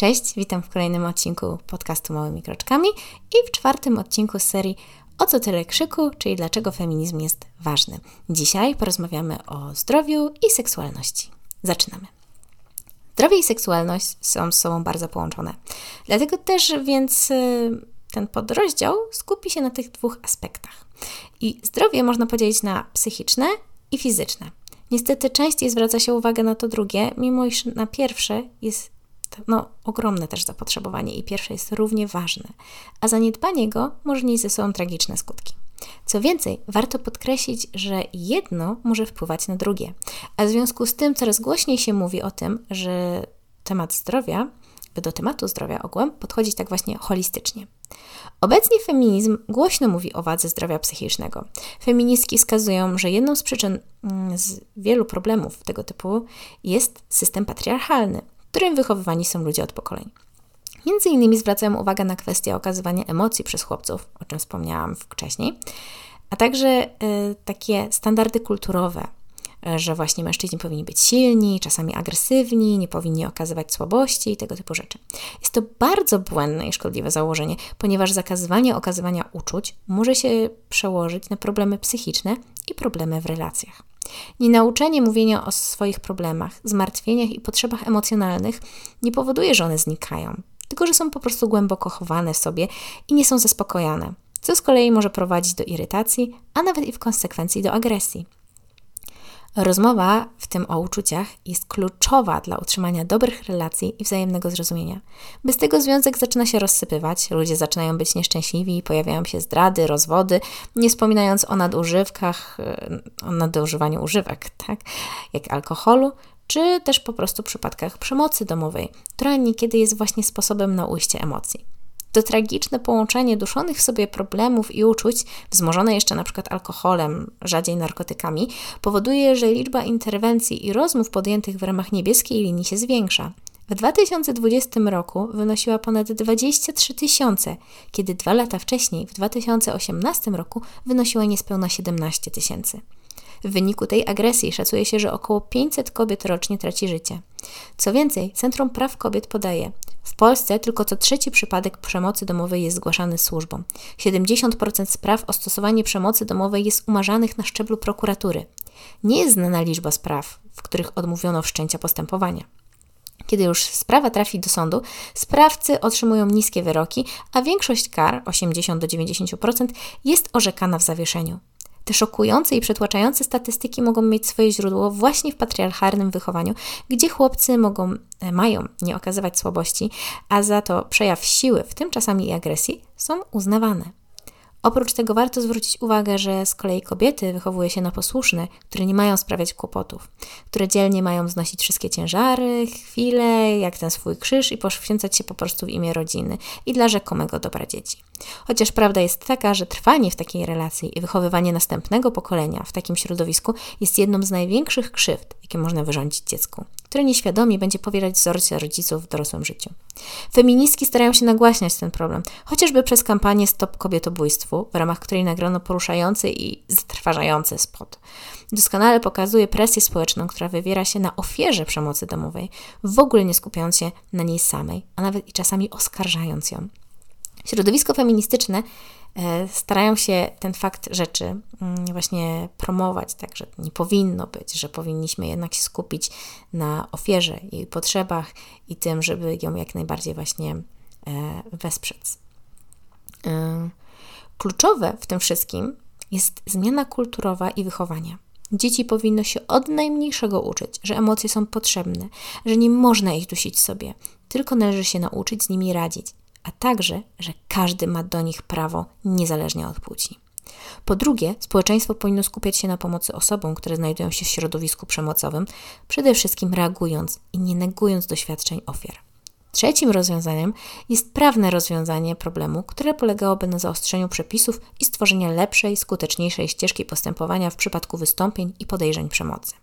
Cześć, witam w kolejnym odcinku podcastu Małymi Kroczkami i w czwartym odcinku serii O co tyle krzyku, czyli dlaczego feminizm jest ważny. Dzisiaj porozmawiamy o zdrowiu i seksualności. Zaczynamy. Zdrowie i seksualność są z sobą bardzo połączone. Dlatego też więc y, ten podrozdział skupi się na tych dwóch aspektach. I zdrowie można podzielić na psychiczne i fizyczne. Niestety częściej zwraca się uwagę na to drugie, mimo iż na pierwsze jest no, ogromne też zapotrzebowanie i pierwsze jest równie ważne, a zaniedbanie go może nieść ze sobą tragiczne skutki. Co więcej, warto podkreślić, że jedno może wpływać na drugie, a w związku z tym coraz głośniej się mówi o tym, że temat zdrowia, do tematu zdrowia ogółem podchodzić tak właśnie holistycznie. Obecnie feminizm głośno mówi o wadze zdrowia psychicznego. Feministki wskazują, że jedną z przyczyn mm, z wielu problemów tego typu jest system patriarchalny, w którym wychowywani są ludzie od pokoleń. Między innymi zwracają uwagę na kwestię okazywania emocji przez chłopców, o czym wspomniałam wcześniej, a także y, takie standardy kulturowe, że właśnie mężczyźni powinni być silni, czasami agresywni, nie powinni okazywać słabości i tego typu rzeczy. Jest to bardzo błędne i szkodliwe założenie, ponieważ zakazywanie okazywania uczuć może się przełożyć na problemy psychiczne i problemy w relacjach. Nienauczenie mówienia o swoich problemach, zmartwieniach i potrzebach emocjonalnych nie powoduje, że one znikają, tylko że są po prostu głęboko chowane w sobie i nie są zaspokojane, co z kolei może prowadzić do irytacji, a nawet i w konsekwencji do agresji. Rozmowa, w tym o uczuciach, jest kluczowa dla utrzymania dobrych relacji i wzajemnego zrozumienia. Bez tego związek zaczyna się rozsypywać, ludzie zaczynają być nieszczęśliwi, pojawiają się zdrady, rozwody, nie wspominając o nadużywkach, e, o nadużywaniu używek, tak, jak alkoholu, czy też po prostu przypadkach przemocy domowej, która niekiedy jest właśnie sposobem na ujście emocji. To tragiczne połączenie duszonych w sobie problemów i uczuć, wzmożone jeszcze na przykład alkoholem, rzadziej narkotykami, powoduje, że liczba interwencji i rozmów podjętych w ramach niebieskiej linii się zwiększa. W 2020 roku wynosiła ponad 23 tysiące, kiedy dwa lata wcześniej, w 2018 roku, wynosiła niespełna 17 tysięcy. W wyniku tej agresji szacuje się, że około 500 kobiet rocznie traci życie. Co więcej, Centrum Praw Kobiet podaje, w Polsce tylko co trzeci przypadek przemocy domowej jest zgłaszany służbom. 70% spraw o stosowanie przemocy domowej jest umarzanych na szczeblu prokuratury. Nie jest znana liczba spraw, w których odmówiono wszczęcia postępowania. Kiedy już sprawa trafi do sądu, sprawcy otrzymują niskie wyroki, a większość kar, 80 do 90%, jest orzekana w zawieszeniu. Te szokujące i przytłaczające statystyki mogą mieć swoje źródło właśnie w patriarchalnym wychowaniu, gdzie chłopcy mogą, e, mają nie okazywać słabości, a za to przejaw siły, w tym czasami i agresji, są uznawane. Oprócz tego warto zwrócić uwagę, że z kolei kobiety wychowuje się na posłuszne, które nie mają sprawiać kłopotów, które dzielnie mają znosić wszystkie ciężary, chwile, jak ten swój krzyż i poświęcać się po prostu w imię rodziny i dla rzekomego dobra dzieci. Chociaż prawda jest taka, że trwanie w takiej relacji i wychowywanie następnego pokolenia w takim środowisku jest jedną z największych krzywd, jakie można wyrządzić dziecku, które nieświadomie będzie powielać wzorce rodziców w dorosłym życiu. Feministki starają się nagłaśniać ten problem, chociażby przez kampanię Stop Kobietobójstwu, w ramach której nagrono poruszający i zatrważający spot. Doskonale pokazuje presję społeczną, która wywiera się na ofierze przemocy domowej, w ogóle nie skupiając się na niej samej, a nawet i czasami oskarżając ją. Środowisko feministyczne starają się ten fakt rzeczy mm, właśnie promować, tak, że nie powinno być, że powinniśmy jednak się skupić na ofierze, jej potrzebach i tym, żeby ją jak najbardziej właśnie e, wesprzeć. E, kluczowe w tym wszystkim jest zmiana kulturowa i wychowania. Dzieci powinno się od najmniejszego uczyć, że emocje są potrzebne, że nie można ich dusić sobie, tylko należy się nauczyć z nimi radzić a także, że każdy ma do nich prawo niezależnie od płci. Po drugie, społeczeństwo powinno skupiać się na pomocy osobom, które znajdują się w środowisku przemocowym, przede wszystkim reagując i nie negując doświadczeń ofiar. Trzecim rozwiązaniem jest prawne rozwiązanie problemu, które polegałoby na zaostrzeniu przepisów i stworzeniu lepszej, skuteczniejszej ścieżki postępowania w przypadku wystąpień i podejrzeń przemocy.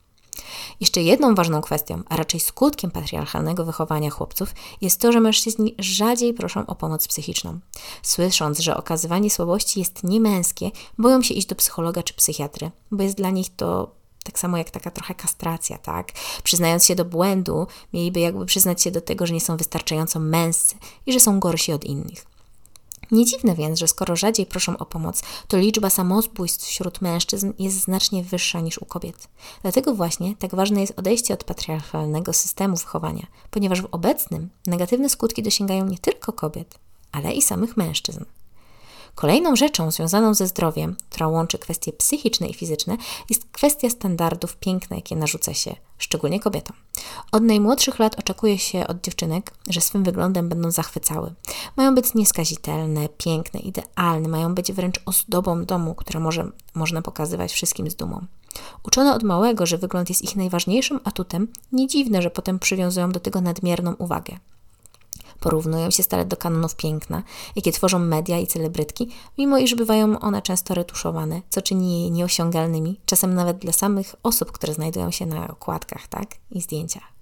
Jeszcze jedną ważną kwestią, a raczej skutkiem patriarchalnego wychowania chłopców jest to, że mężczyźni rzadziej proszą o pomoc psychiczną. Słysząc, że okazywanie słabości jest niemęskie, boją się iść do psychologa czy psychiatry, bo jest dla nich to Tak samo jak taka trochę kastracja, tak? Przyznając się do błędu, mieliby jakby przyznać się do tego, że nie są wystarczająco męscy i że są gorsi od innych. Nie dziwne więc, że skoro rzadziej proszą o pomoc, to liczba samobójstw wśród mężczyzn jest znacznie wyższa niż u kobiet. Dlatego właśnie tak ważne jest odejście od patriarchalnego systemu wychowania, ponieważ w obecnym negatywne skutki dosięgają nie tylko kobiet, ale i samych mężczyzn. Kolejną rzeczą związaną ze zdrowiem, która łączy kwestie psychiczne i fizyczne, jest kwestia standardów piękna, jakie narzuca się szczególnie kobietom. Od najmłodszych lat oczekuje się od dziewczynek, że swym wyglądem będą zachwycały. Mają być nieskazitelne, piękne, idealne, mają być wręcz ozdobą domu, które może, można pokazywać wszystkim z dumą. Uczono od małego, że wygląd jest ich najważniejszym atutem, nie dziwne, że potem przywiązują do tego nadmierną uwagę porównują się stale do kanonów piękna, jakie tworzą media i celebrytki, mimo iż bywają one często retuszowane, co czyni je nieosiągalnymi, czasem nawet dla samych osób, które znajdują się na okładkach tak? i zdjęciach.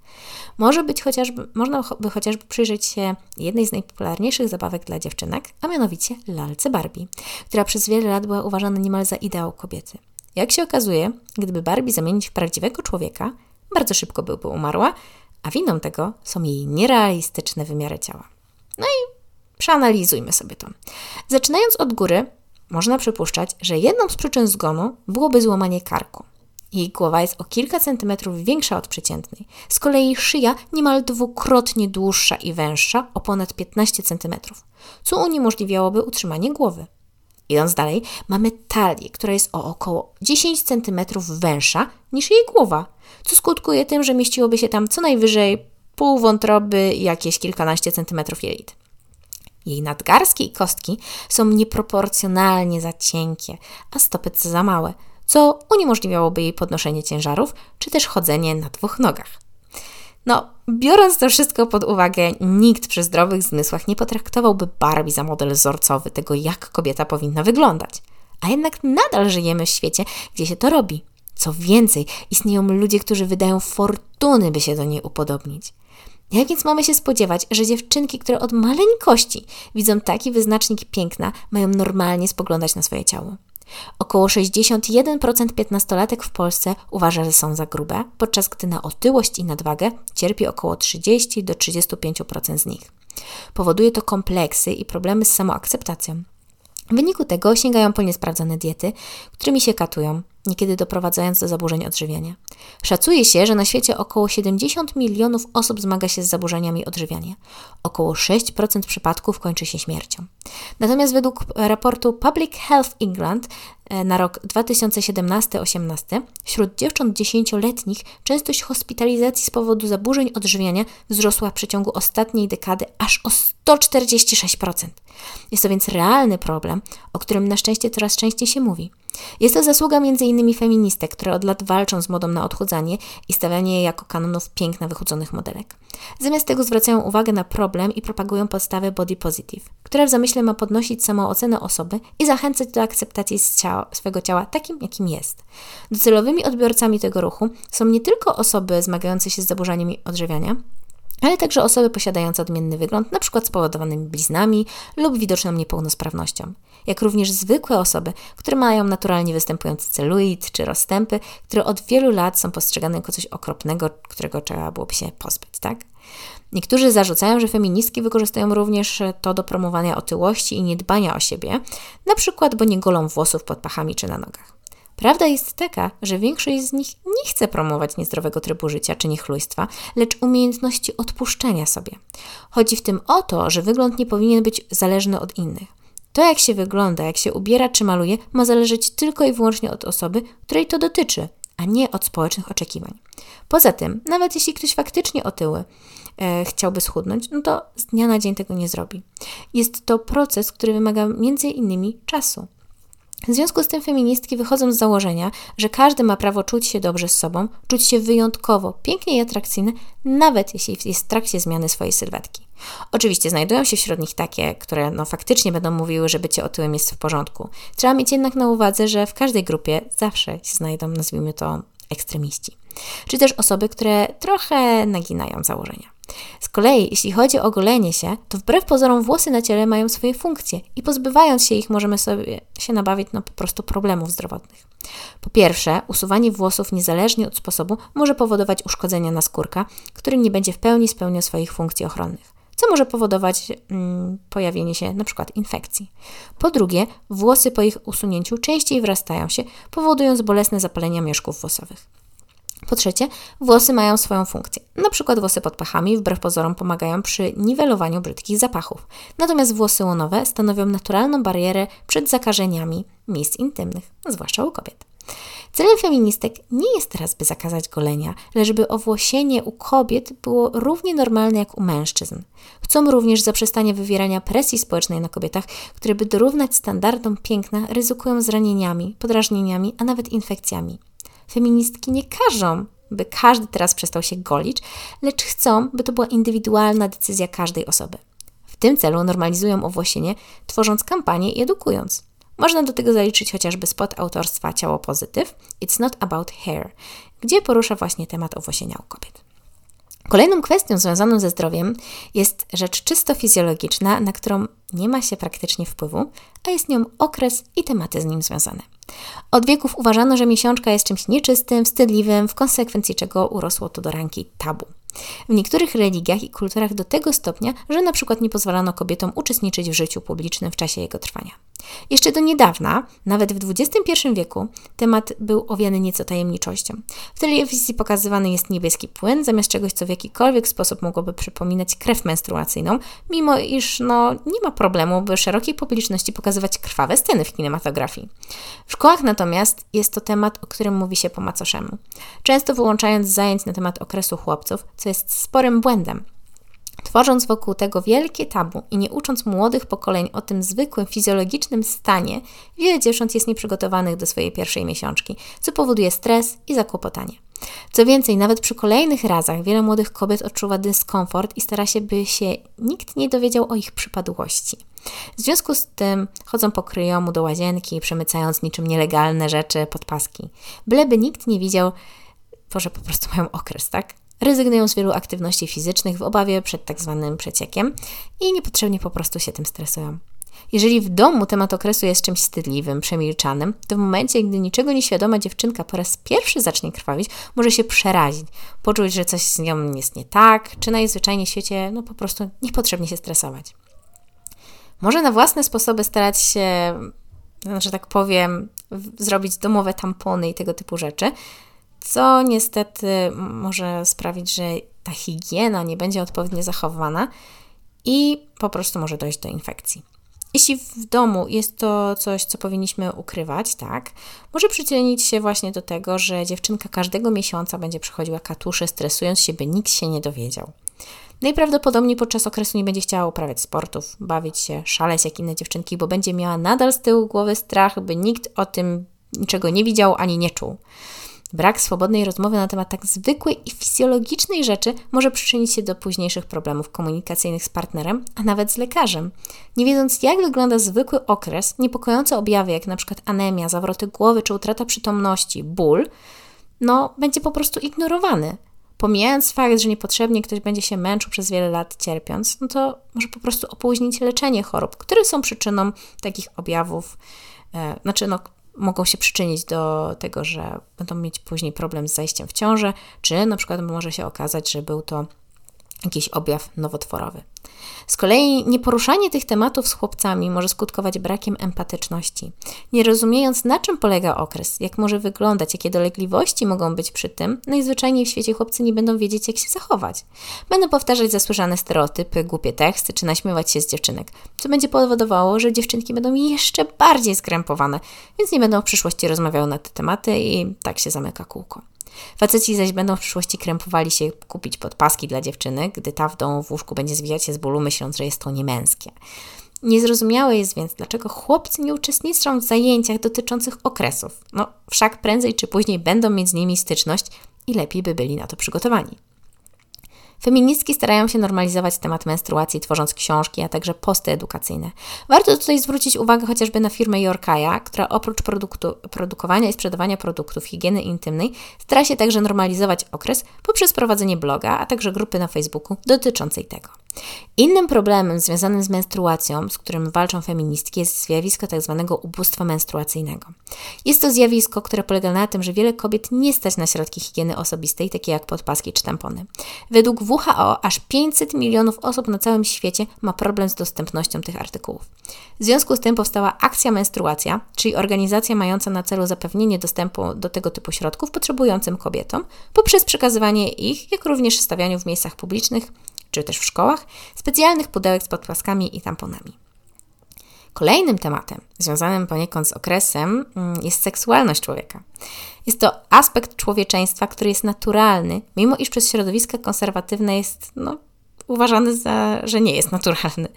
Może być chociażby, można by chociażby przyjrzeć się jednej z najpopularniejszych zabawek dla dziewczynek, a mianowicie lalce Barbie, która przez wiele lat była uważana niemal za ideał kobiety. Jak się okazuje, gdyby Barbie zamienić w prawdziwego człowieka, bardzo szybko byłby umarła, a winą tego są jej nierealistyczne wymiary ciała. No i przeanalizujmy sobie to. Zaczynając od góry, można przypuszczać, że jedną z przyczyn zgonu byłoby złamanie karku. Jej głowa jest o kilka centymetrów większa od przeciętnej. Z kolei szyja niemal dwukrotnie dłuższa i węższa o ponad 15 centymetrów, co uniemożliwiałoby utrzymanie głowy. Idąc dalej, mamy talię, która jest o około 10 cm węższa niż jej głowa, co skutkuje tym, że mieściłoby się tam co najwyżej pół wątroby i jakieś kilkanaście centymetrów jelit. Jej nadgarstki i kostki są nieproporcjonalnie za cienkie, a stopy za małe, co uniemożliwiałoby jej podnoszenie ciężarów czy też chodzenie na dwóch nogach. No, biorąc to wszystko pod uwagę, nikt przy zdrowych zmysłach nie potraktowałby Barbie za model wzorcowy tego, jak kobieta powinna wyglądać. A jednak nadal żyjemy w świecie, gdzie się to robi. Co więcej, istnieją ludzie, którzy wydają fortuny, by się do niej upodobnić. Jak więc mamy się spodziewać, że dziewczynki, które od maleńkości widzą taki wyznacznik piękna, mają normalnie spoglądać na swoje ciało? Około 61% piętnastolatek w Polsce uważa, że są za grube, podczas gdy na otyłość i nadwagę cierpi około 30 do 35% z nich. Powoduje to kompleksy i problemy z samoakceptacją. W wyniku tego sięgają po niesprawdzone diety, którymi się katują, niekiedy doprowadzając do zaburzeń odżywiania. Szacuje się, że na świecie około 70 milionów osób zmaga się z zaburzeniami odżywiania. Około 6% przypadków kończy się śmiercią. Natomiast według raportu Public Health England na rok 2017-18 wśród dziewcząt 10-letnich częstość hospitalizacji z powodu zaburzeń odżywiania wzrosła w przeciągu ostatniej dekady aż o 146%. Jest to więc realny problem, o którym na szczęście coraz częściej się mówi. Jest to zasługa m.in. feministek, które od lat walczą z modą na odchudzanie i stawianie je jako kanonów piękna wychudzonych modelek. Zamiast tego zwracają uwagę na problem i propagują podstawę body positive, która w zamyśle ma podnosić samoocenę osoby i zachęcać do akceptacji ciała, swego ciała takim, jakim jest. Docelowymi odbiorcami tego ruchu są nie tylko osoby zmagające się z zaburzeniami odżywiania, ale także osoby posiadające odmienny wygląd, np. spowodowanymi bliznami lub widoczną niepełnosprawnością, jak również zwykłe osoby, które mają naturalnie występujący celulit czy rozstępy, które od wielu lat są postrzegane jako coś okropnego, którego trzeba byłoby się pozbyć, tak? Niektórzy zarzucają, że feministki wykorzystują również to do promowania otyłości i niedbania o siebie, na przykład, bo nie golą włosów pod pachami czy na nogach. Prawda jest taka, że większość z nich nie chce promować niezdrowego trybu życia czy niechlujstwa, lecz umiejętności odpuszczenia sobie. Chodzi w tym o to, że wygląd nie powinien być zależny od innych. To, jak się wygląda, jak się ubiera czy maluje, ma zależeć tylko i wyłącznie od osoby, której to dotyczy, a nie od społecznych oczekiwań. Poza tym, nawet jeśli ktoś faktycznie otyły e, chciałby schudnąć, no to z dnia na dzień tego nie zrobi. Jest to proces, który wymaga między innymi czasu. W związku z tym feministki wychodzą z założenia, że każdy ma prawo czuć się dobrze z sobą, czuć się wyjątkowo, pięknie i atrakcyjny, nawet jeśli jest w trakcie zmiany swojej sylwetki. Oczywiście znajdują się wśród nich takie, które no, faktycznie będą mówiły, że bycie otyłym jest w porządku. Trzeba mieć jednak na uwadze, że w każdej grupie zawsze się znajdą, nazwijmy to, ekstremiści, czy też osoby, które trochę naginają założenia. Z kolei, jeśli chodzi o golenie się, to wbrew pozorom włosy na ciele mają swoje funkcje i pozbywając się ich możemy sobie się nabawić no, po prostu problemów zdrowotnych. Po pierwsze, usuwanie włosów niezależnie od sposobu może powodować uszkodzenia naskórka, który nie będzie w pełni spełniał swoich funkcji ochronnych, co może powodować mm, pojawienie się np. infekcji. Po drugie, włosy po ich usunięciu częściej wrastają się, powodując bolesne zapalenia mieszków włosowych. Po trzecie, włosy mają swoją funkcję. Na przykład włosy pod pachami wbrew pozorom pomagają przy niwelowaniu brzydkich zapachów. Natomiast włosy łonowe stanowią naturalną barierę przed zakażeniami miejsc intymnych, zwłaszcza u kobiet. Celem feministek nie jest teraz, by zakazać golenia, lecz by owłosienie u kobiet było równie normalne jak u mężczyzn. Chcą również zaprzestania wywierania presji społecznej na kobietach, które by dorównać standardom piękna ryzykują zranieniami, podrażnieniami, a nawet infekcjami. Feministki nie każą, by każdy teraz przestał się golić, lecz chcą, by to była indywidualna decyzja każdej osoby. W tym celu normalizują owłosienie, tworząc kampanię i edukując. Można do tego zaliczyć chociażby spot autorstwa Ciało Pozytyw It's Not About Hair, gdzie porusza właśnie temat owłosienia u kobiet. Kolejną kwestią związaną ze zdrowiem jest rzecz czysto fizjologiczna, na którą nie ma się praktycznie wpływu, a jest nią okres i tematy z nim związane. Od wieków uważano, że miesiączka jest czymś nieczystym, wstydliwym, w konsekwencji czego urosło to do rangi tabu. W niektórych religiach i kulturach do tego stopnia, że na przykład nie pozwalano kobietom uczestniczyć w życiu publicznym w czasie jego trwania. Jeszcze do niedawna, nawet w XXI wieku, temat był owiany nieco tajemniczością. W telewizji pokazywany jest niebieski płyn, zamiast czegoś, co w jakikolwiek sposób mogłoby przypominać krew menstruacyjną, mimo iż no, nie ma problemu, by szerokiej publiczności pokazywać krwawe sceny w kinematografii. W szkołach natomiast jest to temat, o którym mówi się po macoszemu. Często wyłączając zajęć na temat okresu chłopców, co jest sporym błędem. Tworząc wokół tego wielkie tabu i nie ucząc młodych pokoleń o tym zwykłym fizjologicznym stanie, wiele dziewcząt jest nieprzygotowanych do swojej pierwszej miesiączki, co powoduje stres i zakłopotanie. Co więcej, nawet przy kolejnych razach wiele młodych kobiet odczuwa dyskomfort i stara się, by się nikt nie dowiedział o ich przypadłości. W związku z tym chodzą po kryjomu do łazienki, przemycając niczym nielegalne rzeczy pod paski. Byleby nikt nie widział, że po prostu mają okres, tak? Rezygnują z wielu aktywności fizycznych w obawie przed tak zwanym przeciekiem i niepotrzebnie po prostu się tym stresują. Jeżeli w domu temat okresu jest czymś wstydliwym, przemilczanym, to w momencie, gdy niczego nieświadoma dziewczynka po raz pierwszy zacznie krwawić, może się przerazić, poczuć, że coś z nią jest nie tak, czy najzwyczajniej w świecie no po prostu niepotrzebnie się stresować. Może na własne sposoby starać się, że tak powiem, zrobić domowe tampony i tego typu rzeczy, co niestety może sprawić, że ta higiena nie będzie odpowiednio zachowana i po prostu może dojść do infekcji. Jeśli w domu jest to coś, co powinniśmy ukrywać, tak, może przyczynić się właśnie do tego, że dziewczynka każdego miesiąca będzie przechodziła katusze, stresując się, by nikt się nie dowiedział. Najprawdopodobniej podczas okresu nie będzie chciała uprawiać sportów, bawić się, szaleć jak inne dziewczynki, bo będzie miała nadal z tyłu głowy strach, by nikt o tym niczego nie widział ani nie czuł. Brak swobodnej rozmowy na temat tak zwykłej i fizjologicznej rzeczy może przyczynić się do późniejszych problemów komunikacyjnych z partnerem, a nawet z lekarzem. Nie wiedząc, jak wygląda zwykły okres, niepokojące objawy, jak np. anemia, zawroty głowy czy utrata przytomności, ból, no, będzie po prostu ignorowany. Pomijając fakt, że niepotrzebnie ktoś będzie się męczył przez wiele lat cierpiąc, no to może po prostu opóźnić leczenie chorób, które są przyczyną takich objawów, e, znaczy no, mogą się przyczynić do tego, że będą mieć później problem z zajściem w ciążę, czy na przykład może się okazać, że był to jakiś objaw nowotworowy. Z kolei nieporuszanie tych tematów z chłopcami może skutkować brakiem empatyczności. Nie rozumiejąc, na czym polega okres, jak może wyglądać, jakie dolegliwości mogą być przy tym, najzwyczajniej w świecie chłopcy nie będą wiedzieć, jak się zachować. Będą powtarzać zasłyszane stereotypy, głupie teksty, czy naśmiewać się z dziewczynek, co będzie powodowało, że dziewczynki będą jeszcze bardziej skrępowane, więc nie będą w przyszłości rozmawiały na te tematy i tak się zamyka kółko. Faceci zaś będą w przyszłości krępowali się kupić podpaski dla dziewczyny, gdy ta w domu w łóżku będzie zwijać się z bólu, myśląc, że jest to niemęskie. Niezrozumiałe jest więc, dlaczego chłopcy nie uczestniczą w zajęciach dotyczących okresów. No, wszak prędzej czy później będą mieć z nimi styczność i lepiej by byli na to przygotowani. Feministki starają się normalizować temat menstruacji, tworząc książki, a także posty edukacyjne. Warto tutaj zwrócić uwagę chociażby na firmę Yorkaya, która oprócz produktu, produkowania i sprzedawania produktów higieny intymnej stara się także normalizować okres poprzez prowadzenie bloga, a także grupy na Facebooku dotyczącej tego. Innym problemem związanym z menstruacją, z którym walczą feministki, jest zjawisko tzw. Tak ubóstwa menstruacyjnego. Jest to zjawisko, które polega na tym, że wiele kobiet nie stać na środki higieny osobistej, takie jak podpaski czy tampony. Według WHO aż 500 milionów osób na całym świecie ma problem z dostępnością tych artykułów. W związku z tym powstała Akcja Menstruacja, czyli organizacja mająca na celu zapewnienie dostępu do tego typu środków potrzebującym kobietom poprzez przekazywanie ich, jak również stawianiu w miejscach publicznych czy też w szkołach, specjalnych pudełek z podpaskami i tamponami. Kolejnym tematem, związanym poniekąd z okresem, mm, jest seksualność człowieka. Jest to aspekt człowieczeństwa, który jest naturalny, mimo iż przez środowiska konserwatywne jest no, uważany za, że nie jest naturalny.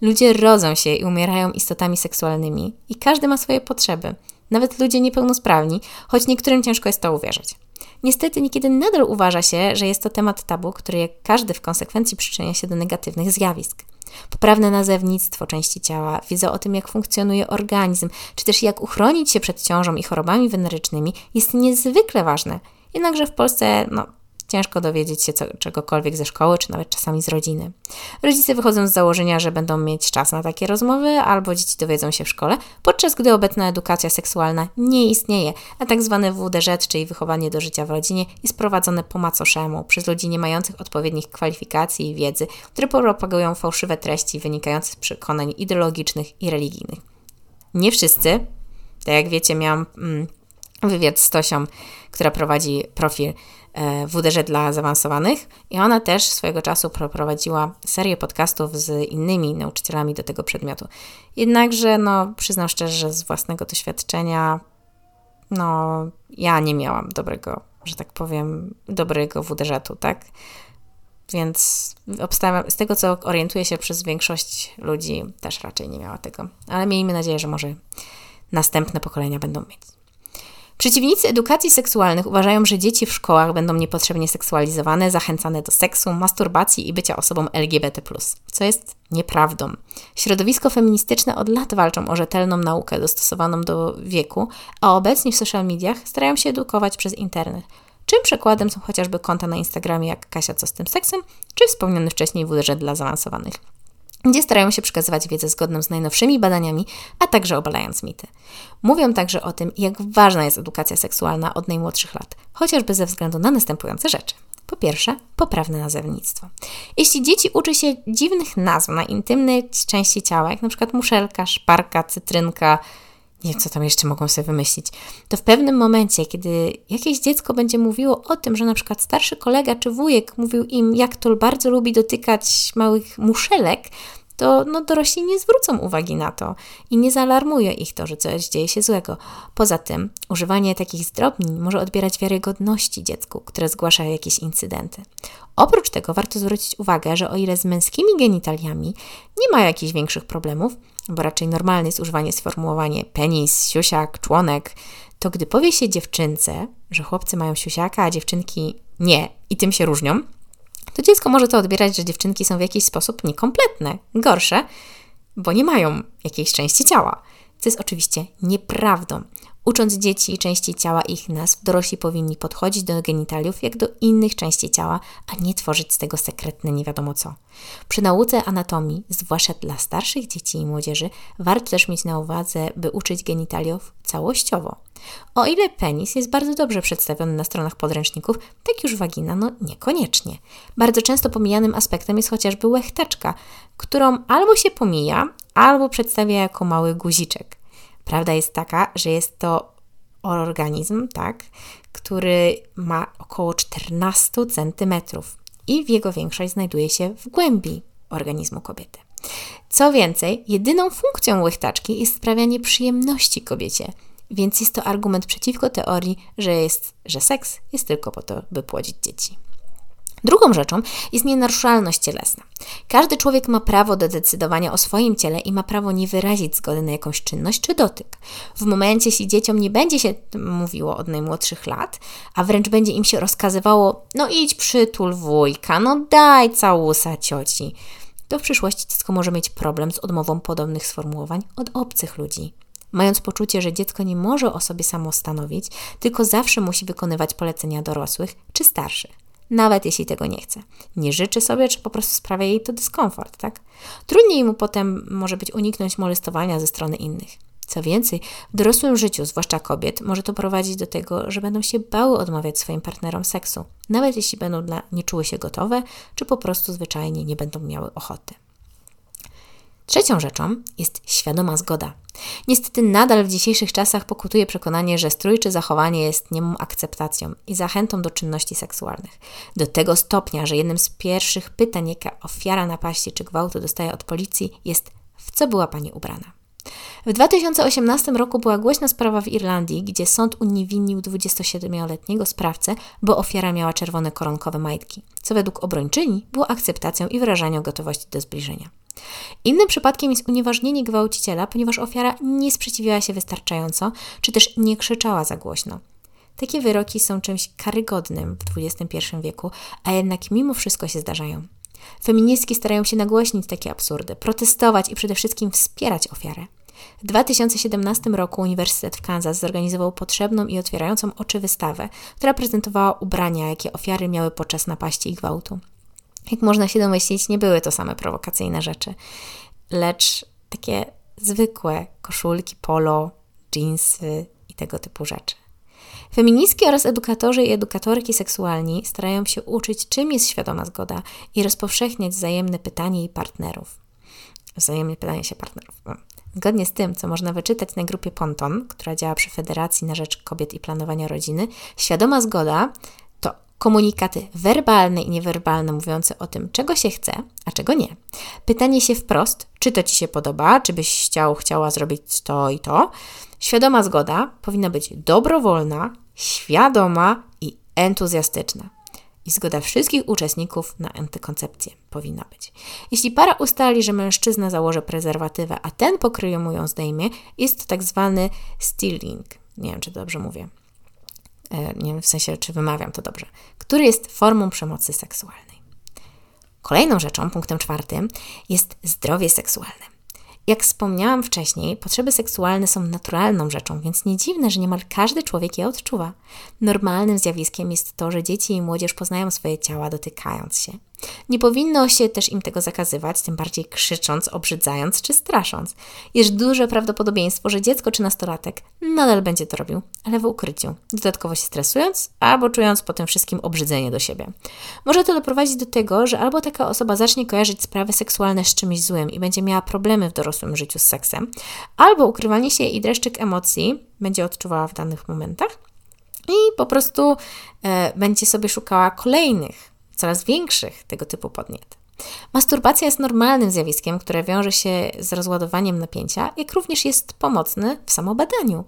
Ludzie rodzą się i umierają istotami seksualnymi i każdy ma swoje potrzeby, nawet ludzie niepełnosprawni, choć niektórym ciężko jest to uwierzyć. Niestety niekiedy nadal uważa się, że jest to temat tabu, który jak każdy w konsekwencji przyczynia się do negatywnych zjawisk. Poprawne nazewnictwo części ciała, wiedza o tym, jak funkcjonuje organizm, czy też jak uchronić się przed ciążą i chorobami wenerycznymi jest niezwykle ważne. Jednakże w Polsce no, Ciężko dowiedzieć się co, czegokolwiek ze szkoły, czy nawet czasami z rodziny. Rodzice wychodzą z założenia, że będą mieć czas na takie rozmowy, albo dzieci dowiedzą się w szkole, podczas gdy obecna edukacja seksualna nie istnieje, a tak zwane WDŻ, czyli wychowanie do życia w rodzinie, jest prowadzone po macoszemu przez ludzi nie mających odpowiednich kwalifikacji i wiedzy, które propagują fałszywe treści wynikające z przekonań ideologicznych i religijnych. Nie wszyscy, tak jak wiecie, miałam mm, wywiad z Tosią, która prowadzi profil WDŻ dla zaawansowanych i ona też swojego czasu prowadziła serię podcastów z innymi nauczycielami do tego przedmiotu. Jednakże, no, przyznam szczerze, że z własnego doświadczenia, no, ja nie miałam dobrego, że tak powiem, dobrego WDŻ-u, tak? Więc obstawiam, z tego co orientuję się przez większość ludzi, też raczej nie miała tego. Ale miejmy nadzieję, że może następne pokolenia będą mieć. Przeciwnicy edukacji seksualnych uważają, że dzieci w szkołach będą niepotrzebnie seksualizowane, zachęcane do seksu, masturbacji i bycia osobą LGBT, co jest nieprawdą. Środowisko feministyczne od lat walczą o rzetelną naukę dostosowaną do wieku, a obecnie w social mediach starają się edukować przez internet. Czym przykładem są chociażby konta na Instagramie jak Kasia Co z tym seksem, czy wspomniany wcześniej WDŻ dla zaawansowanych gdzie starają się przekazywać wiedzę zgodną z najnowszymi badaniami, a także obalając mity. Mówią także o tym, jak ważna jest edukacja seksualna od najmłodszych lat, chociażby ze względu na następujące rzeczy. Po pierwsze, poprawne nazewnictwo. Jeśli dzieci uczy się dziwnych nazw na intymne części ciała, jak przykład muszelka, szparka, cytrynka, nie wiem, co tam jeszcze mogą sobie wymyślić, to w pewnym momencie, kiedy jakieś dziecko będzie mówiło o tym, że na przykład starszy kolega czy wujek mówił im, jak to bardzo lubi dotykać małych muszelek, to no, dorośli nie zwrócą uwagi na to i nie zaalarmuje ich to, że coś dzieje się złego. Poza tym, używanie takich zdrobnień może odbierać wiarygodności dziecku, które zgłasza jakieś incydenty. Oprócz tego warto zwrócić uwagę, że o ile z męskimi genitaliami nie ma jakichś większych problemów, bo raczej normalne jest używanie sformułowania penis, siusiak, członek, to gdy powie się dziewczynce, że chłopcy mają siusiaka, a dziewczynki nie i tym się różnią, to dziecko może to odbierać, że dziewczynki są w jakiś sposób niekompletne, gorsze, bo nie mają jakiejś części ciała. Co jest oczywiście nieprawdą. Ucząc dzieci części ciała ich nazw, dorośli powinni podchodzić do genitaliów jak do innych części ciała, a nie tworzyć z tego sekretne nie wiadomo co. Przy nauce anatomii, zwłaszcza dla starszych dzieci i młodzieży, warto też mieć na uwadze, by uczyć genitaliów całościowo. O ile penis jest bardzo dobrze przedstawiony na stronach podręczników, tak już wagina no niekoniecznie. Bardzo często pomijanym aspektem jest chociażby łechtaczka, którą albo się pomija, albo przedstawia jako mały guziczek. Prawda jest taka, że jest to organizm, tak, który ma około 14 cm i w jego większość znajduje się w głębi organizmu kobiety. Co więcej, jedyną funkcją łechtaczki jest sprawianie przyjemności kobiecie, więc jest to argument przeciwko teorii, że, jest, że seks jest tylko po to, by płodzić dzieci. Drugą rzeczą jest nienaruszalność cielesna. Każdy człowiek ma prawo do decydowania o swoim ciele i ma prawo nie wyrazić zgody na jakąś czynność czy dotyk. W momencie, jeśli dzieciom nie będzie się mówiło od najmłodszych lat, a wręcz będzie im się rozkazywało, no idź przytul wujka, no daj całusa cioci, to w przyszłości dziecko może mieć problem z odmową podobnych sformułowań od obcych ludzi. Mając poczucie, że dziecko nie może o sobie samo stanowić, tylko zawsze musi wykonywać polecenia dorosłych czy starszych nawet jeśli tego nie chce. Nie życzy sobie, czy po prostu sprawia jej to dyskomfort, tak? Trudniej mu potem może być uniknąć molestowania ze strony innych. Co więcej, w dorosłym życiu, zwłaszcza kobiet, może to prowadzić do tego, że będą się bały odmawiać swoim partnerom seksu, nawet jeśli będą dla nie czuły się gotowe, czy po prostu zwyczajnie nie będą miały ochoty. Trzecią rzeczą jest świadoma zgoda. Niestety nadal w dzisiejszych czasach pokutuje przekonanie, że strój czy zachowanie jest niemą akceptacją i zachętą do czynności seksualnych. Do tego stopnia, że jednym z pierwszych pytań, jaka ofiara napaści czy gwałtu dostaje od policji, jest w co była pani ubrana. W 2018 roku była głośna sprawa w Irlandii, gdzie sąd uniewinnił 27-letniego sprawcę, bo ofiara miała czerwone koronkowe majtki, co według obrończyni było akceptacją i wyrażaniem gotowości do zbliżenia. Innym przypadkiem jest unieważnienie gwałciciela, ponieważ ofiara nie sprzeciwiała się wystarczająco, czy też nie krzyczała za głośno. Takie wyroki są czymś karygodnym w XXI wieku, a jednak mimo wszystko się zdarzają. Feministki starają się nagłośnić takie absurdy, protestować i przede wszystkim wspierać ofiarę. W 2017 roku Uniwersytet w Kansas zorganizował potrzebną i otwierającą oczy wystawę, która prezentowała ubrania, jakie ofiary miały podczas napaści i gwałtu. Jak można się domyślić, nie były to same prowokacyjne rzeczy, lecz takie zwykłe koszulki, polo, jeansy i tego typu rzeczy. Feministki oraz edukatorzy i edukatorki seksualni starają się uczyć, czym jest świadoma zgoda i rozpowszechniać wzajemne pytanie i partnerów. Wzajemne pytanie się partnerów. Zgodnie z tym, co można wyczytać na grupie Ponton, która działa przy Federacji na Rzecz Kobiet i Planowania Rodziny, świadoma zgoda komunikaty werbalne i niewerbalne mówiące o tym, czego się chce, a czego nie. Pytanie się wprost, czy to Ci się podoba, czy byś chciał, chciała zrobić to i to. Świadoma zgoda powinna być dobrowolna, świadoma i entuzjastyczna. I zgoda wszystkich uczestników na antykoncepcję powinna być. Jeśli para ustali, że mężczyzna założy prezerwatywę, a ten pokryje mu ją zdejmie, jest to tak zwany stealing. Nie wiem, czy dobrze mówię. E, nie wiem w sensie, czy wymawiam to dobrze, który jest formą przemocy seksualnej. Kolejną rzeczą, punktem czwartym, jest zdrowie seksualne. Jak wspomniałam wcześniej, potrzeby seksualne są naturalną rzeczą, więc nie dziwne, że niemal każdy człowiek je odczuwa. Normalnym zjawiskiem jest to, że dzieci i młodzież poznają swoje ciała dotykając się. Nie powinno się też im tego zakazywać, tym bardziej krzycząc, obrzydzając czy strasząc. Jest duże prawdopodobieństwo, że dziecko czy nastolatek nadal będzie to robił, ale w ukryciu, dodatkowo się stresując albo czując po tym wszystkim obrzydzenie do siebie. Może to doprowadzić do tego, że albo taka osoba zacznie kojarzyć sprawy seksualne z czymś złym i będzie miała problemy w dorosłym życiu z seksem, albo ukrywanie się i dreszczyk emocji będzie odczuwała w danych momentach i po prostu e, będzie sobie szukała kolejnych coraz większych tego typu podniet. Masturbacja jest normalnym zjawiskiem, które wiąże się z rozładowaniem napięcia, jak również jest pomocny w samobadaniu.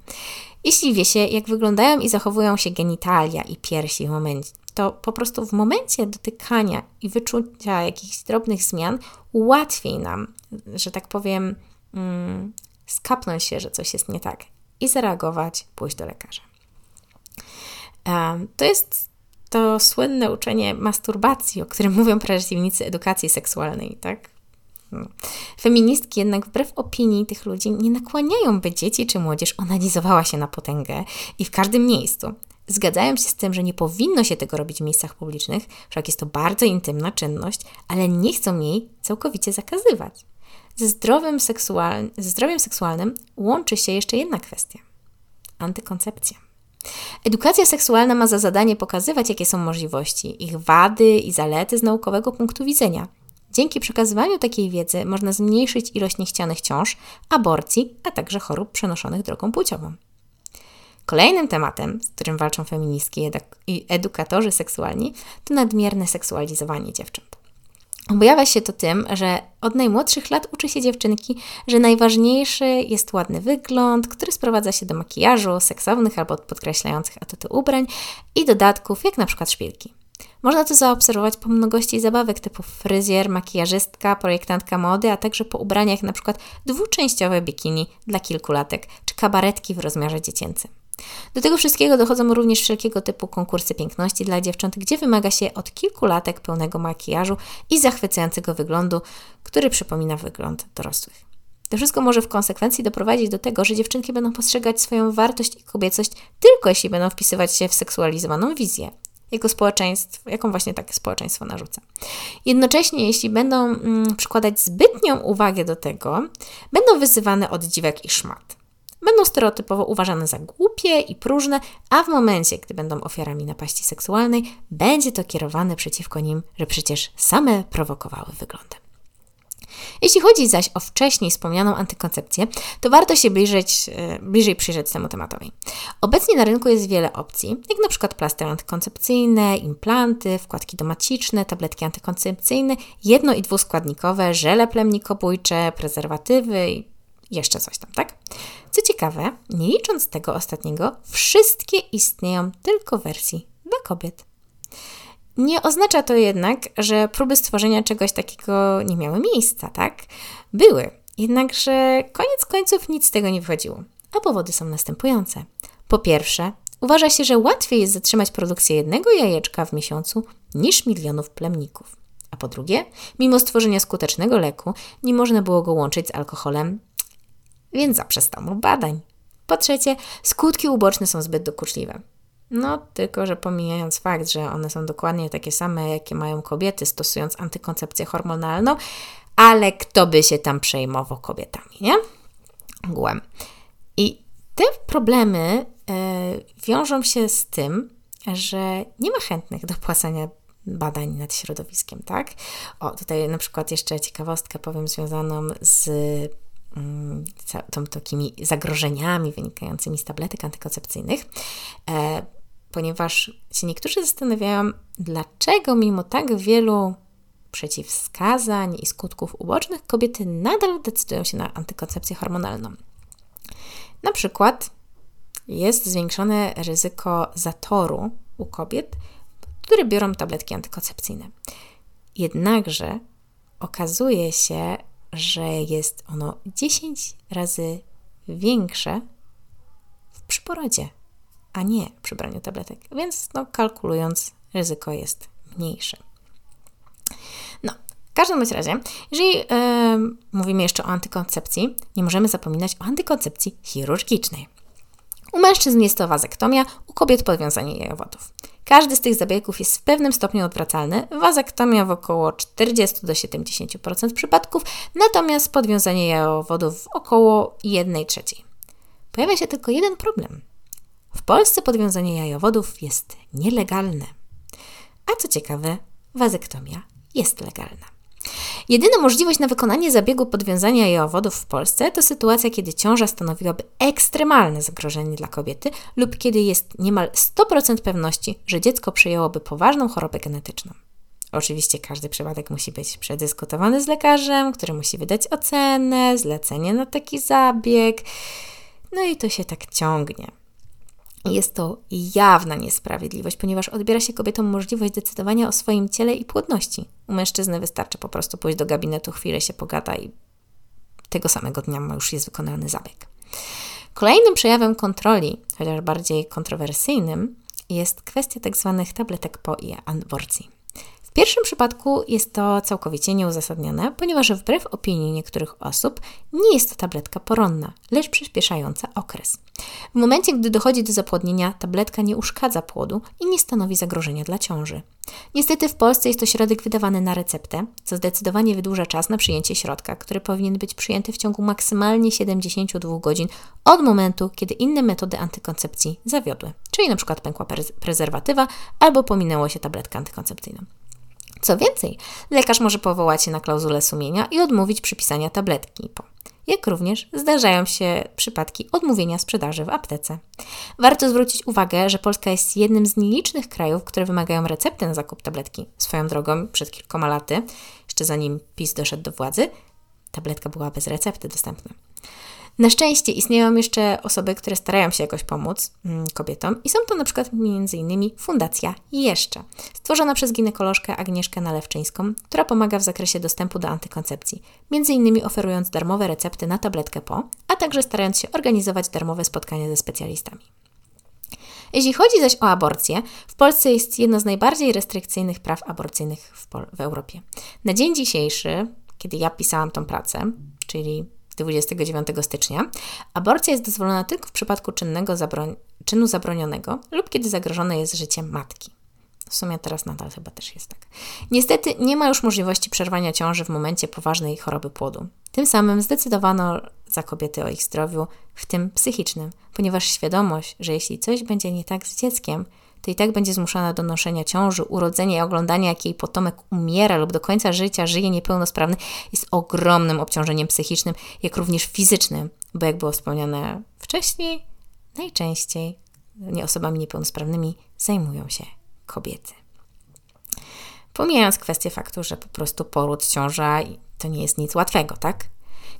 Jeśli wie się, jak wyglądają i zachowują się genitalia i piersi w momencie, to po prostu w momencie dotykania i wyczucia jakichś drobnych zmian łatwiej nam, że tak powiem, mm, skapnąć się, że coś jest nie tak i zareagować, pójść do lekarza. To jest to słynne uczenie masturbacji, o którym mówią przeciwnicy edukacji seksualnej, tak? No. Feministki jednak wbrew opinii tych ludzi nie nakłaniają, by dzieci czy młodzież onanizowała się na potęgę i w każdym miejscu. Zgadzają się z tym, że nie powinno się tego robić w miejscach publicznych, wszak jest to bardzo intymna czynność, ale nie chcą jej całkowicie zakazywać. Ze zdrowiem, seksual... ze zdrowiem seksualnym łączy się jeszcze jedna kwestia antykoncepcja. Edukacja seksualna ma za zadanie pokazywać, jakie są możliwości, ich wady i zalety z naukowego punktu widzenia. Dzięki przekazywaniu takiej wiedzy można zmniejszyć ilość niechcianych ciąż, aborcji, a także chorób przenoszonych drogą płciową. Kolejnym tematem, z którym walczą feministki i edukatorzy seksualni, to nadmierne seksualizowanie dziewcząt. Objawia się to tym, że od najmłodszych lat uczy się dziewczynki, że najważniejszy jest ładny wygląd, który sprowadza się do makijażu, seksownych albo podkreślających atuty ubrań i dodatków, jak na przykład szpilki. Można to zaobserwować po mnogości zabawek typu fryzjer, makijażystka, projektantka mody, a także po ubraniach np. dwuczęściowe bikini dla kilkulatek czy kabaretki w rozmiarze dziecięcym. Do tego wszystkiego dochodzą również wszelkiego typu konkursy piękności dla dziewcząt, gdzie wymaga się od kilku latek pełnego makijażu i zachwycającego wyglądu, który przypomina wygląd dorosłych. To wszystko może w konsekwencji doprowadzić do tego, że dziewczynki będą postrzegać swoją wartość i kobiecość tylko jeśli będą wpisywać się w seksualizowaną wizję, jako społeczeństwo, jaką właśnie takie społeczeństwo narzuca. Jednocześnie, jeśli będą mm, przykładać zbytnią uwagę do tego, będą wyzywane od dziwek i szmat. Będą stereotypowo uważane za głupie i próżne, a w momencie, gdy będą ofiarami napaści seksualnej, będzie to kierowane przeciwko nim, że przecież same prowokowały wyglądem. Jeśli chodzi zaś o wcześniej wspomnianą antykoncepcję, to warto się bliżej, bliżej przyjrzeć temu tematowi. Obecnie na rynku jest wiele opcji, jak na przykład plastry antykoncepcyjne, implanty, wkładki domaciczne, tabletki antykoncepcyjne, jedno- i dwuskładnikowe, żele plemnikobójcze, prezerwatywy i jeszcze coś tam, tak? Co ciekawe, nie licząc tego ostatniego, wszystkie istnieją tylko w wersji dla kobiet. Nie oznacza to jednak, że próby stworzenia czegoś takiego nie miały miejsca, tak? Były, jednakże koniec końców nic z tego nie wychodziło. A powody są następujące. Po pierwsze, uważa się, że łatwiej jest zatrzymać produkcję jednego jajeczka w miesiącu niż milionów plemników. A po drugie, mimo stworzenia skutecznego leku, nie można było go łączyć z alkoholem, więc zaprzestano badań. Po trzecie, skutki uboczne są zbyt dokuczliwe. No, tylko że pomijając fakt, że one są dokładnie takie same, jakie mają kobiety, stosując antykoncepcję hormonalną, ale kto by się tam przejmował kobietami, nie? Ogółem. I te problemy y, wiążą się z tym, że nie ma chętnych do płacenia badań nad środowiskiem, tak? O, tutaj na przykład jeszcze ciekawostkę powiem związaną z takimi zagrożeniami wynikającymi z tabletek antykoncepcyjnych. E, ponieważ się niektórzy zastanawiają, dlaczego mimo tak wielu przeciwwskazań i skutków ubocznych kobiety nadal decydują się na antykoncepcję hormonalną. Na przykład jest zwiększone ryzyko zatoru u kobiet, które biorą tabletki antykoncepcyjne. Jednakże okazuje się, że jest ono 10 razy większe w przyporodzie a nie przy braniu tabletek, więc no, kalkulując ryzyko jest mniejsze. No, w każdym razie, jeżeli yy, mówimy jeszcze o antykoncepcji, nie możemy zapominać o antykoncepcji chirurgicznej. U mężczyzn jest to wazektomia, u kobiet podwiązanie jajowodów. Każdy z tych zabiegów jest w pewnym stopniu odwracalny, wazektomia w około 40 do 70% przypadków, natomiast podwiązanie jajowodów w około 1 trzeciej. Pojawia się tylko jeden problem – w Polsce podwiązanie jajowodów jest nielegalne. A co ciekawe, wazektomia jest legalna. Jedyna możliwość na wykonanie zabiegu podwiązania jajowodów w Polsce to sytuacja, kiedy ciąża stanowiłaby ekstremalne zagrożenie dla kobiety lub kiedy jest niemal 100% pewności, że dziecko przyjęłoby poważną chorobę genetyczną. Oczywiście każdy przypadek musi być przedyskutowany z lekarzem, który musi wydać ocenę, zlecenie na taki zabieg. No i to się tak ciągnie. Jest to jawna niesprawiedliwość, ponieważ odbiera się kobietom możliwość decydowania o swoim ciele i płodności. U mężczyzny wystarczy po prostu pójść do gabinetu, chwilę się pogada i tego samego dnia już jest wykonany zabieg. Kolejnym przejawem kontroli, chociaż bardziej kontrowersyjnym, jest kwestia tzw. Tak tabletek po aborcji. W pierwszym przypadku jest to całkowicie nieuzasadnione, ponieważ wbrew opinii niektórych osób nie jest to tabletka poronna, lecz przyspieszająca okres. W momencie, gdy dochodzi do zapłodnienia, tabletka nie uszkadza płodu i nie stanowi zagrożenia dla ciąży. Niestety w Polsce jest to środek wydawany na receptę, co zdecydowanie wydłuża czas na przyjęcie środka, który powinien być przyjęty w ciągu maksymalnie 72 godzin od momentu, kiedy inne metody antykoncepcji zawiodły, czyli np. pękła prezerwatywa albo pominęło się tabletka antykoncepcyjna. Co więcej, lekarz może powołać się na klauzulę sumienia i odmówić przypisania tabletki po jak również zdarzają się przypadki odmówienia sprzedaży w aptece. Warto zwrócić uwagę, że Polska jest jednym z nielicznych krajów, które wymagają recepty na zakup tabletki. Swoją drogą, przed kilkoma laty, jeszcze zanim PiS doszedł do władzy, tabletka była bez recepty dostępna. Na szczęście istnieją jeszcze osoby, które starają się jakoś pomóc mm, kobietom i są to na przykład m.in. Fundacja Jeszcze, stworzona przez ginekolożkę Agnieszkę Nalewczyńską, która pomaga w zakresie dostępu do antykoncepcji, m.in. oferując darmowe recepty na tabletkę po, a także starając się organizować darmowe spotkania ze specjalistami. Jeśli chodzi zaś o aborcję, w Polsce jest jedno z najbardziej restrykcyjnych praw aborcyjnych w, w Europie. Na dzień dzisiejszy, kiedy ja pisałam tą pracę, czyli 29 stycznia, aborcja jest dozwolona tylko w przypadku czynnego zabroń czynu zabronionego lub kiedy zagrożone jest życie matki. W sumie teraz nadal chyba też jest tak. Niestety nie ma już możliwości przerwania ciąży w momencie poważnej choroby płodu. Tym samym zdecydowano za kobiety o ich zdrowiu, w tym psychicznym, ponieważ świadomość, że jeśli coś będzie nie tak z dzieckiem, to i tak będzie zmuszona do noszenia ciąży, urodzenia i oglądania, jak jej potomek umiera lub do końca życia żyje niepełnosprawny, jest ogromnym obciążeniem psychicznym, jak również fizycznym, bo jak było wspomniane wcześniej, najczęściej osobami niepełnosprawnymi zajmują się kobiety. Pomijając kwestię faktu, że po prostu poród, ciąża to nie jest nic łatwego, tak?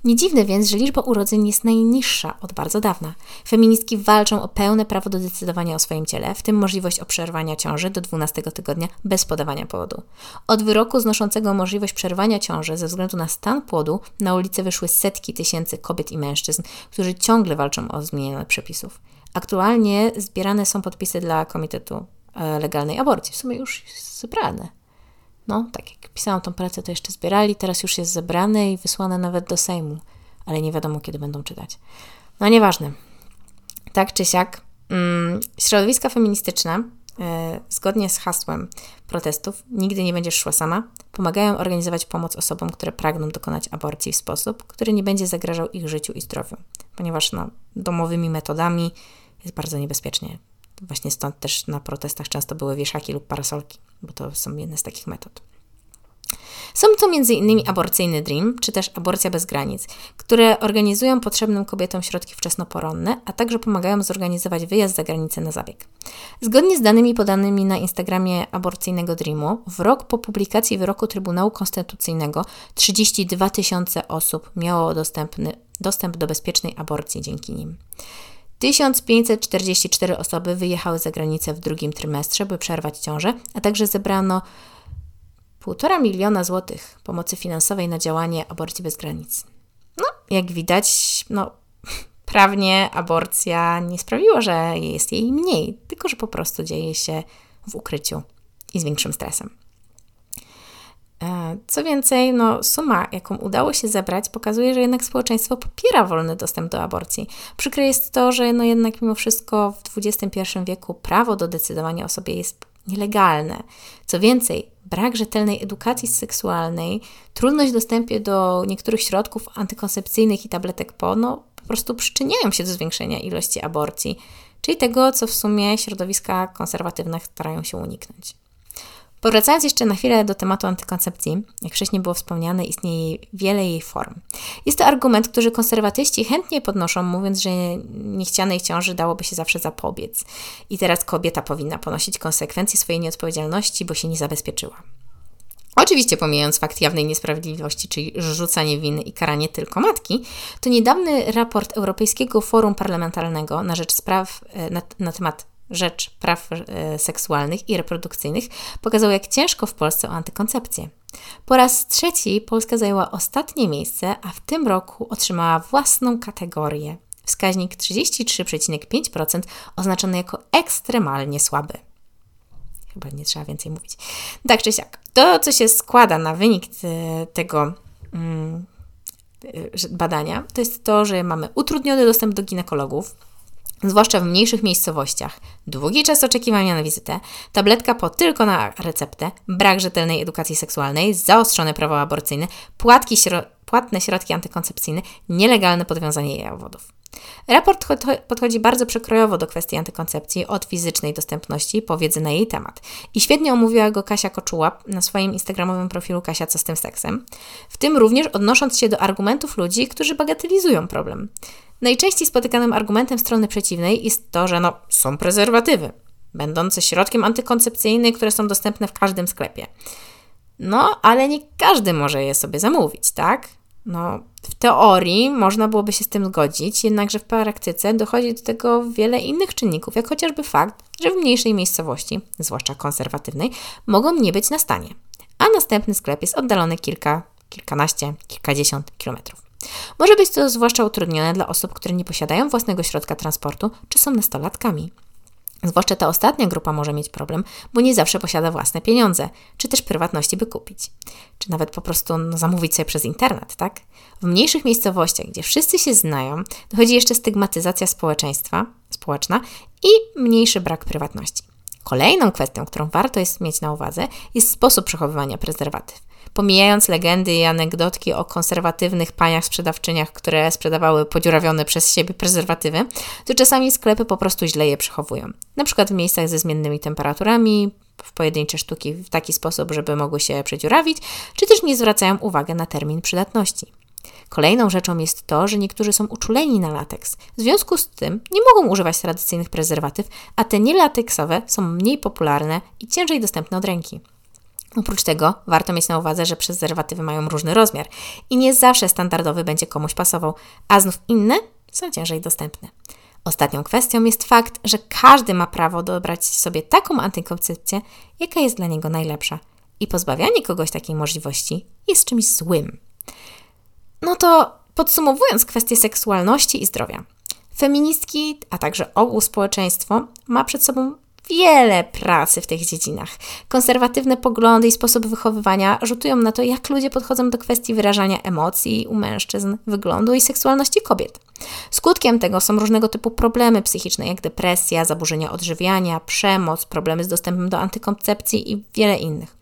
Nie dziwne więc, że liczba urodzeń jest najniższa od bardzo dawna. Feministki walczą o pełne prawo do decydowania o swoim ciele, w tym możliwość obserwowania ciąży do 12 tygodnia bez podawania powodu. Od wyroku znoszącego możliwość przerwania ciąży ze względu na stan płodu na ulicę wyszły setki tysięcy kobiet i mężczyzn, którzy ciągle walczą o zmianę przepisów. Aktualnie zbierane są podpisy dla Komitetu e, Legalnej Aborcji. W sumie już zebrane. No, tak jak pisałam tą pracę, to jeszcze zbierali, teraz już jest zebrane i wysłane nawet do Sejmu, ale nie wiadomo, kiedy będą czytać. No, nieważne. Tak czy siak, mm, środowiska feministyczne, e, zgodnie z hasłem protestów, nigdy nie będziesz szła sama, pomagają organizować pomoc osobom, które pragną dokonać aborcji w sposób, który nie będzie zagrażał ich życiu i zdrowiu, ponieważ no, domowymi metodami jest bardzo niebezpiecznie. Właśnie stąd też na protestach często były wieszaki lub parasolki, bo to są jedne z takich metod. Są to m.in. Aborcyjny Dream, czy też Aborcja bez granic, które organizują potrzebnym kobietom środki wczesnoporonne, a także pomagają zorganizować wyjazd za granicę na zabieg. Zgodnie z danymi podanymi na Instagramie Aborcyjnego Dreamu, w rok po publikacji wyroku Trybunału Konstytucyjnego 32 tysiące osób miało dostępny, dostęp do bezpiecznej aborcji dzięki nim. 1544 osoby wyjechały za granicę w drugim trymestrze, by przerwać ciążę, a także zebrano 1,5 miliona złotych pomocy finansowej na działanie aborcji bez granic. No, jak widać, no, prawnie aborcja nie sprawiła, że jest jej mniej, tylko że po prostu dzieje się w ukryciu i z większym stresem. E, co więcej, no, suma, jaką udało się zebrać, pokazuje, że jednak społeczeństwo popiera wolny dostęp do aborcji. Przykre jest to, że no jednak mimo wszystko w XXI wieku prawo do decydowania o sobie jest nielegalne. Co więcej, brak rzetelnej edukacji seksualnej, trudność w dostępie do niektórych środków antykoncepcyjnych i tabletek po, no, po prostu przyczyniają się do zwiększenia ilości aborcji, czyli tego, co w sumie środowiska konserwatywne starają się uniknąć. Powracając jeszcze na chwilę do tematu antykoncepcji, jak wcześniej było wspomniane, istnieje wiele jej form. Jest to argument, który konserwatyści chętnie podnoszą, mówiąc, że niechcianej ciąży dałoby się zawsze zapobiec. I teraz kobieta powinna ponosić konsekwencje swojej nieodpowiedzialności, bo się nie zabezpieczyła. Oczywiście pomijając fakt jawnej niesprawiedliwości, czyli rzucanie winy i karanie tylko matki, to niedawny raport Europejskiego Forum Parlamentarnego na rzecz spraw e, na, na temat rzecz praw e, seksualnych i reprodukcyjnych pokazał, jak ciężko w Polsce o antykoncepcję. Po raz trzeci Polska zajęła ostatnie miejsce, a w tym roku otrzymała własną kategorię. Wskaźnik 33,5% oznaczony jako ekstremalnie słaby. Chyba nie trzeba więcej mówić. Tak czy siak, to, co się składa na wynik e, tego mm, e, badania, to jest to, że mamy utrudniony dostęp do ginekologów, zwłaszcza w mniejszych miejscowościach, długi czas oczekiwania na wizytę, tabletka po tylko na receptę, brak rzetelnej edukacji seksualnej, zaostrzone prawo aborcyjne, płatki śro płatne środki antykoncepcyjne, nielegalne podwiązanie jajowodów. Raport podchodzi bardzo przekrojowo do kwestii antykoncepcji, od fizycznej dostępności po wiedzy na jej temat. I świetnie omówiła go Kasia Koczuła na swoim instagramowym profilu Kasia Co z tym seksem, w tym również odnosząc się do argumentów ludzi, którzy bagatelizują problem. Najczęściej spotykanym argumentem strony przeciwnej jest to, że no, są prezerwatywy, będące środkiem antykoncepcyjnym, które są dostępne w każdym sklepie. No, ale nie każdy może je sobie zamówić, tak? No, w teorii można byłoby się z tym zgodzić, jednakże w praktyce dochodzi do tego wiele innych czynników, jak chociażby fakt, że w mniejszej miejscowości, zwłaszcza konserwatywnej, mogą nie być na stanie, a następny sklep jest oddalony kilka, kilkanaście, kilkadziesiąt kilometrów. Może być to zwłaszcza utrudnione dla osób, które nie posiadają własnego środka transportu czy są nastolatkami. Zwłaszcza ta ostatnia grupa może mieć problem, bo nie zawsze posiada własne pieniądze, czy też prywatności, by kupić. Czy nawet po prostu no, zamówić sobie przez internet, tak? W mniejszych miejscowościach, gdzie wszyscy się znają, dochodzi jeszcze stygmatyzacja społeczeństwa, społeczna i mniejszy brak prywatności. Kolejną kwestią, którą warto jest mieć na uwadze, jest sposób przechowywania prezerwatyw. Pomijając legendy i anegdotki o konserwatywnych paniach sprzedawczyniach, które sprzedawały podziurawione przez siebie prezerwatywy, to czasami sklepy po prostu źle je przechowują. Na przykład w miejscach ze zmiennymi temperaturami, w pojedyncze sztuki w taki sposób, żeby mogły się przedziurawić, czy też nie zwracają uwagi na termin przydatności. Kolejną rzeczą jest to, że niektórzy są uczuleni na lateks. W związku z tym nie mogą używać tradycyjnych prezerwatyw, a te nielateksowe są mniej popularne i ciężej dostępne od ręki. Oprócz tego warto mieć na uwadze, że prezerwatywy mają różny rozmiar i nie zawsze standardowy będzie komuś pasował, a znów inne są ciężej dostępne. Ostatnią kwestią jest fakt, że każdy ma prawo dobrać sobie taką antykoncepcję, jaka jest dla niego najlepsza. I pozbawianie kogoś takiej możliwości jest czymś złym. No to podsumowując kwestię seksualności i zdrowia. Feministki, a także ogół społeczeństwo ma przed sobą wiele pracy w tych dziedzinach. Konserwatywne poglądy i sposób wychowywania rzutują na to, jak ludzie podchodzą do kwestii wyrażania emocji u mężczyzn, wyglądu i seksualności kobiet. Skutkiem tego są różnego typu problemy psychiczne, jak depresja, zaburzenia odżywiania, przemoc, problemy z dostępem do antykoncepcji i wiele innych.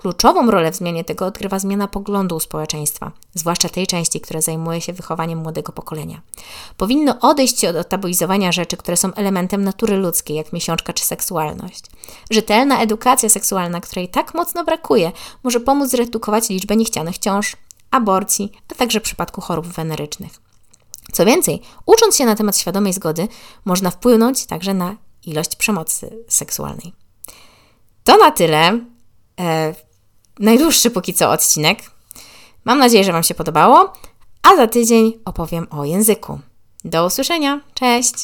Kluczową rolę w zmianie tego odgrywa zmiana poglądu społeczeństwa, zwłaszcza tej części, która zajmuje się wychowaniem młodego pokolenia. Powinno odejść się od tabuizowania rzeczy, które są elementem natury ludzkiej, jak miesiączka czy seksualność. Rzetelna edukacja seksualna, której tak mocno brakuje, może pomóc zredukować liczbę niechcianych ciąż, aborcji, a także przypadku chorób wenerycznych. Co więcej, ucząc się na temat świadomej zgody, można wpłynąć także na ilość przemocy seksualnej. To na tyle. Najdłuższy póki co odcinek. Mam nadzieję, że Wam się podobało, a za tydzień opowiem o języku. Do usłyszenia. Cześć!